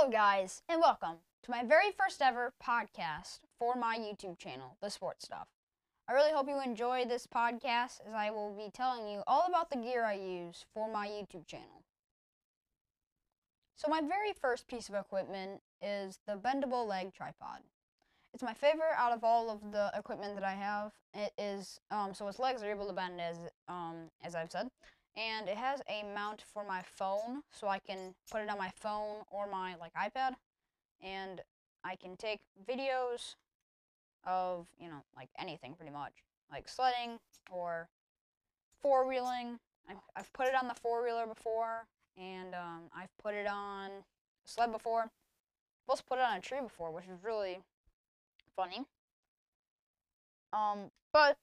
Hello, guys, and welcome to my very first ever podcast for my YouTube channel, The Sport Stuff. I really hope you enjoy this podcast as I will be telling you all about the gear I use for my YouTube channel. So, my very first piece of equipment is the bendable leg tripod. It's my favorite out of all of the equipment that I have. It is um, so its legs are able to bend as um, as I've said, and it has a mount for my phone, so I can put it on my phone or my like iPad, and I can take videos of you know like anything pretty much, like sledding or four wheeling. I've put it on the four wheeler before, and um, I've put it on a sled before. I've also put it on a tree before, which is really funny. Um, but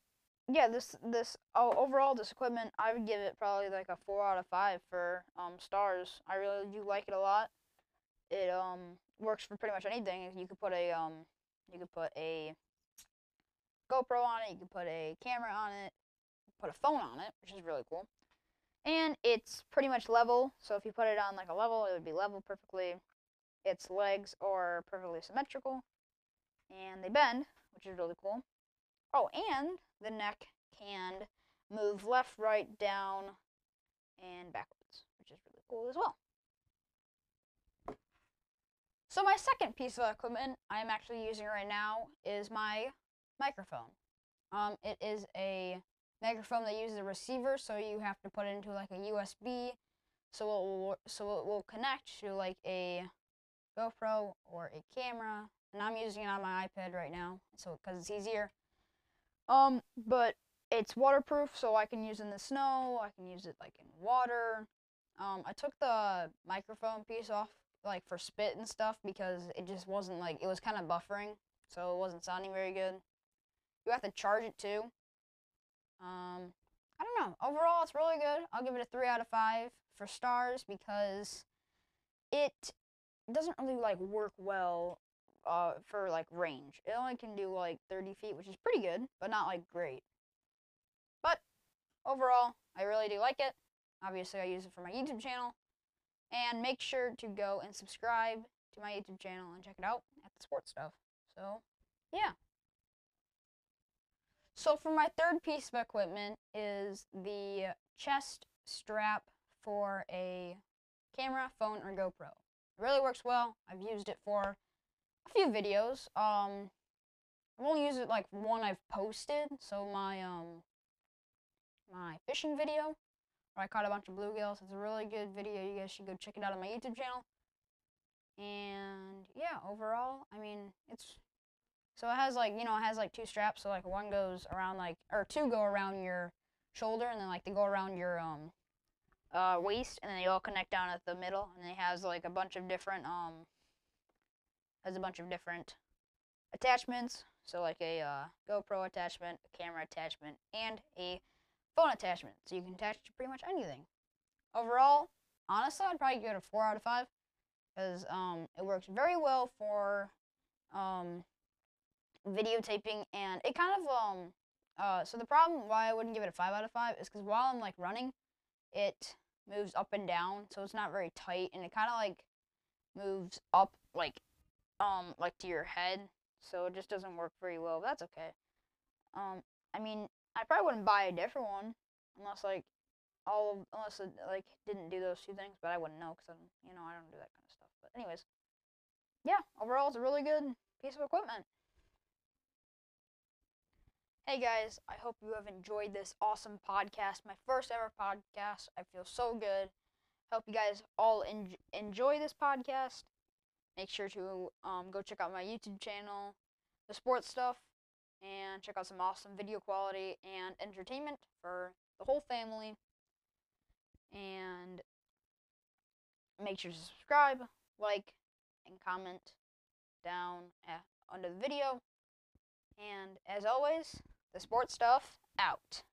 yeah, this this oh, overall this equipment I would give it probably like a four out of five for um stars. I really do like it a lot. It um works for pretty much anything. You could put a um you could put a GoPro on it. You could put a camera on it. Put a phone on it, which is really cool. And it's pretty much level. So if you put it on like a level, it would be level perfectly. Its legs are perfectly symmetrical and they bend, which is really cool. Oh, and the neck can move left, right, down, and backwards, which is really cool as well. So my second piece of equipment I am actually using right now is my microphone. Um, it is a microphone that uses a receiver, so you have to put it into like a USB, so it will so it will connect to like a GoPro or a camera and I'm using it on my iPad right now, so because it's easier. Um, but it's waterproof, so I can use in the snow. I can use it like in water. Um, I took the microphone piece off like for spit and stuff because it just wasn't like it was kind of buffering, so it wasn't sounding very good. You have to charge it too. Um, I don't know. Overall, it's really good. I'll give it a three out of five for stars because it doesn't really like work well uh, for like range. It only can do like 30 feet, which is pretty good, but not like great. But overall, I really do like it. Obviously, I use it for my YouTube channel. And make sure to go and subscribe to my YouTube channel and check it out at the sport stuff. So, yeah. So for my third piece of equipment is the chest strap for a camera, phone, or GoPro. It really works well. I've used it for a few videos. Um, I've only used it like one I've posted. So my um my fishing video where I caught a bunch of bluegills. It's a really good video. You guys should go check it out on my YouTube channel. And yeah, overall, I mean, it's so it has like you know it has like two straps. So like one goes around like or two go around your shoulder, and then like they go around your um uh waist, and then they all connect down at the middle, and it has like a bunch of different um has a bunch of different attachments. So like a uh, GoPro attachment, a camera attachment, and a phone attachment. So you can attach it to pretty much anything. Overall, honestly, I'd probably give it a 4 out of 5 because um, it works very well for um, videotaping and it kind of um uh so the problem why I wouldn't give it a 5 out of 5 is because while I'm like running it moves up and down so it's not very tight and it kind of like moves up like um like to your head, so it just doesn't work very well. But that's okay. Um, I mean, I probably wouldn't buy a different one unless like all of, unless it like didn't do those two things, but I wouldn't know because I'm you know I don't do that kind of stuff. But anyways, yeah, overall it's a really good piece of equipment. Hey guys, I hope you have enjoyed this awesome podcast. My first ever podcast. I feel so good. Hope you guys all en- enjoy this podcast. Make sure to um, go check out my YouTube channel, the sport stuff, and check out some awesome video quality and entertainment for the whole family. And make sure to subscribe, like, and comment down under the video. And as always, the sport stuff out.